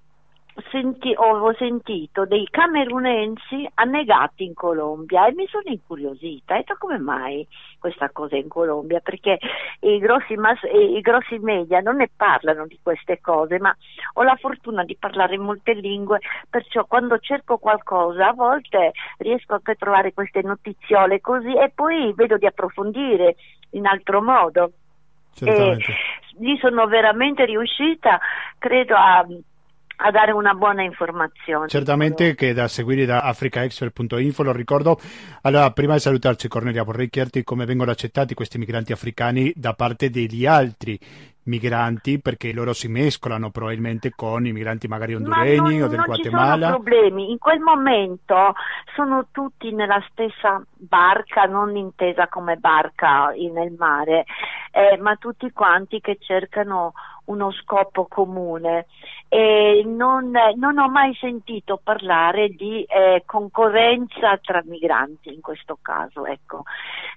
senti, ho sentito dei camerunensi annegati in Colombia e mi sono incuriosita. E detto come mai questa cosa in Colombia? Perché i grossi, mass, i grossi media non ne parlano di queste cose, ma ho la fortuna di parlare molte lingue, perciò quando cerco qualcosa a volte riesco anche a trovare queste notiziole così e poi vedo di approfondire in altro modo. E lì sono veramente riuscita, credo, a a dare una buona informazione. Certamente che da seguire da africaexpert.info, lo ricordo. Allora, prima di salutarci Cornelia, vorrei chiederti come vengono accettati questi migranti africani da parte degli altri migranti perché loro si mescolano probabilmente con i migranti magari honduregni o del Guatemala. Non ci sono problemi, in quel momento sono tutti nella stessa barca, non intesa come barca nel mare, eh, ma tutti quanti che cercano uno scopo comune e non, non ho mai sentito parlare di eh, concorrenza tra migranti in questo caso. Ecco.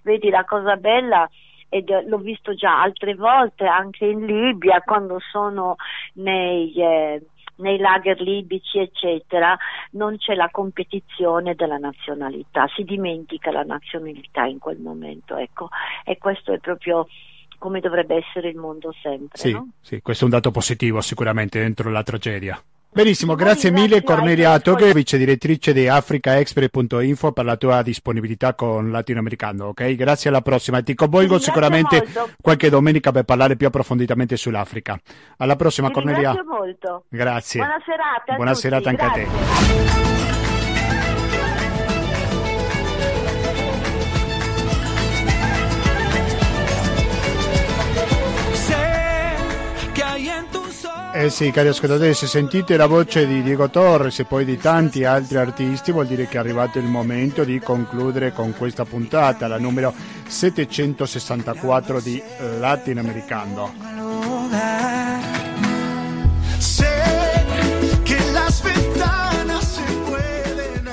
Vedi la cosa bella ed l'ho visto già altre volte anche in Libia quando sono nei, eh, nei lager libici eccetera non c'è la competizione della nazionalità si dimentica la nazionalità in quel momento ecco e questo è proprio come dovrebbe essere il mondo sempre. Sì, no? sì, questo è un dato positivo sicuramente dentro la tragedia. Benissimo, grazie mille Cornelia Toghe, vice direttrice di africaexpert.info per la tua disponibilità con latinoamericano, ok? Grazie alla prossima, ti coinvolgo sicuramente molto. qualche domenica per parlare più approfonditamente sull'Africa. Alla prossima Cornelia. Grazie molto. Grazie. Buona serata. Buona tutti. serata anche grazie. a te. Eh sì, cari ascoltatori, se sentite la voce di Diego Torres e poi di tanti altri artisti, vuol dire che è arrivato il momento di concludere con questa puntata, la numero 764 di Latinoamericano.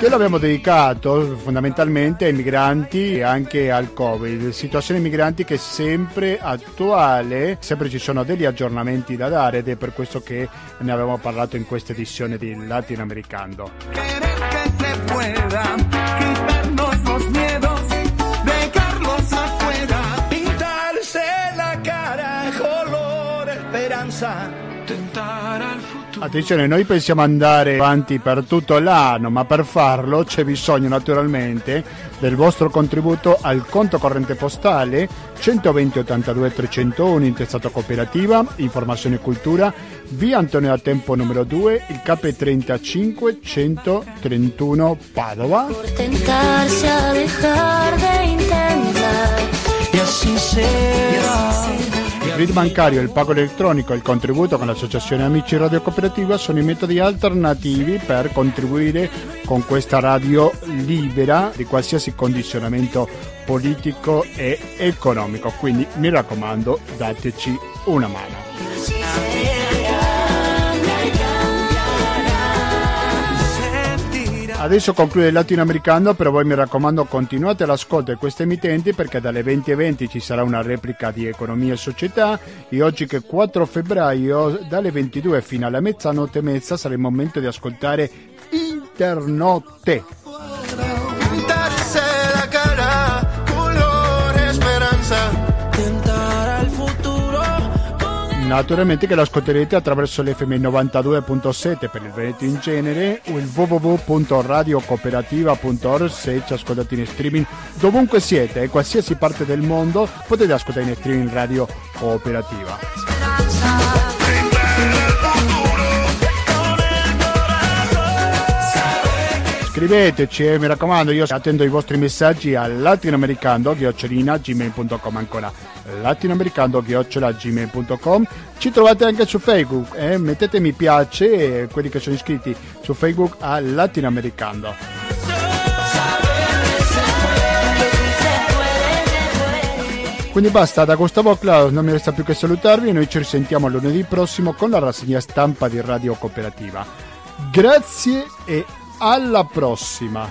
Che l'abbiamo dedicato fondamentalmente ai migranti e anche al Covid, situazione migranti che è sempre attuale, sempre ci sono degli aggiornamenti da dare ed è per questo che ne abbiamo parlato in questa edizione di Latinoamericano. Futuro Attenzione, noi pensiamo andare avanti per tutto l'anno, ma per farlo c'è bisogno naturalmente del vostro contributo al conto corrente postale 120 82 301 intestato cooperativa, informazione e cultura, via Antonio da Tempo numero 2, il KP35 131 Padova. Por tentarse a dejar de intentar, y así será. RID bancario, il pago elettronico e il contributo con l'associazione Amici Radio Cooperativa sono i metodi alternativi per contribuire con questa radio libera di qualsiasi condizionamento politico e economico. Quindi mi raccomando, dateci una mano. Adesso conclude il latinoamericano, però voi mi raccomando continuate l'ascolto di queste emittenti perché dalle 20 e 20 ci sarà una replica di Economia e Società e oggi che è 4 febbraio dalle 22 fino alla mezzanotte e mezza sarà il momento di ascoltare Internotte. Naturalmente che lo ascolterete attraverso l'FM 92.7 per il Veneto in genere o il www.radiocooperativa.org se ci ascoltate in streaming dovunque siete e qualsiasi parte del mondo potete ascoltare in streaming Radio Cooperativa. Scriveteci, eh, mi raccomando, io attendo i vostri messaggi al latinoamericando-gmail.com ancora latinoamericando-gmail.com ci trovate anche su Facebook, eh? mettete mi piace eh, quelli che sono iscritti su Facebook a Latinoamericando. Quindi basta, da Gustavo Claus non mi resta più che salutarvi e noi ci risentiamo lunedì prossimo con la rassegna stampa di Radio Cooperativa. Grazie e alla prossima.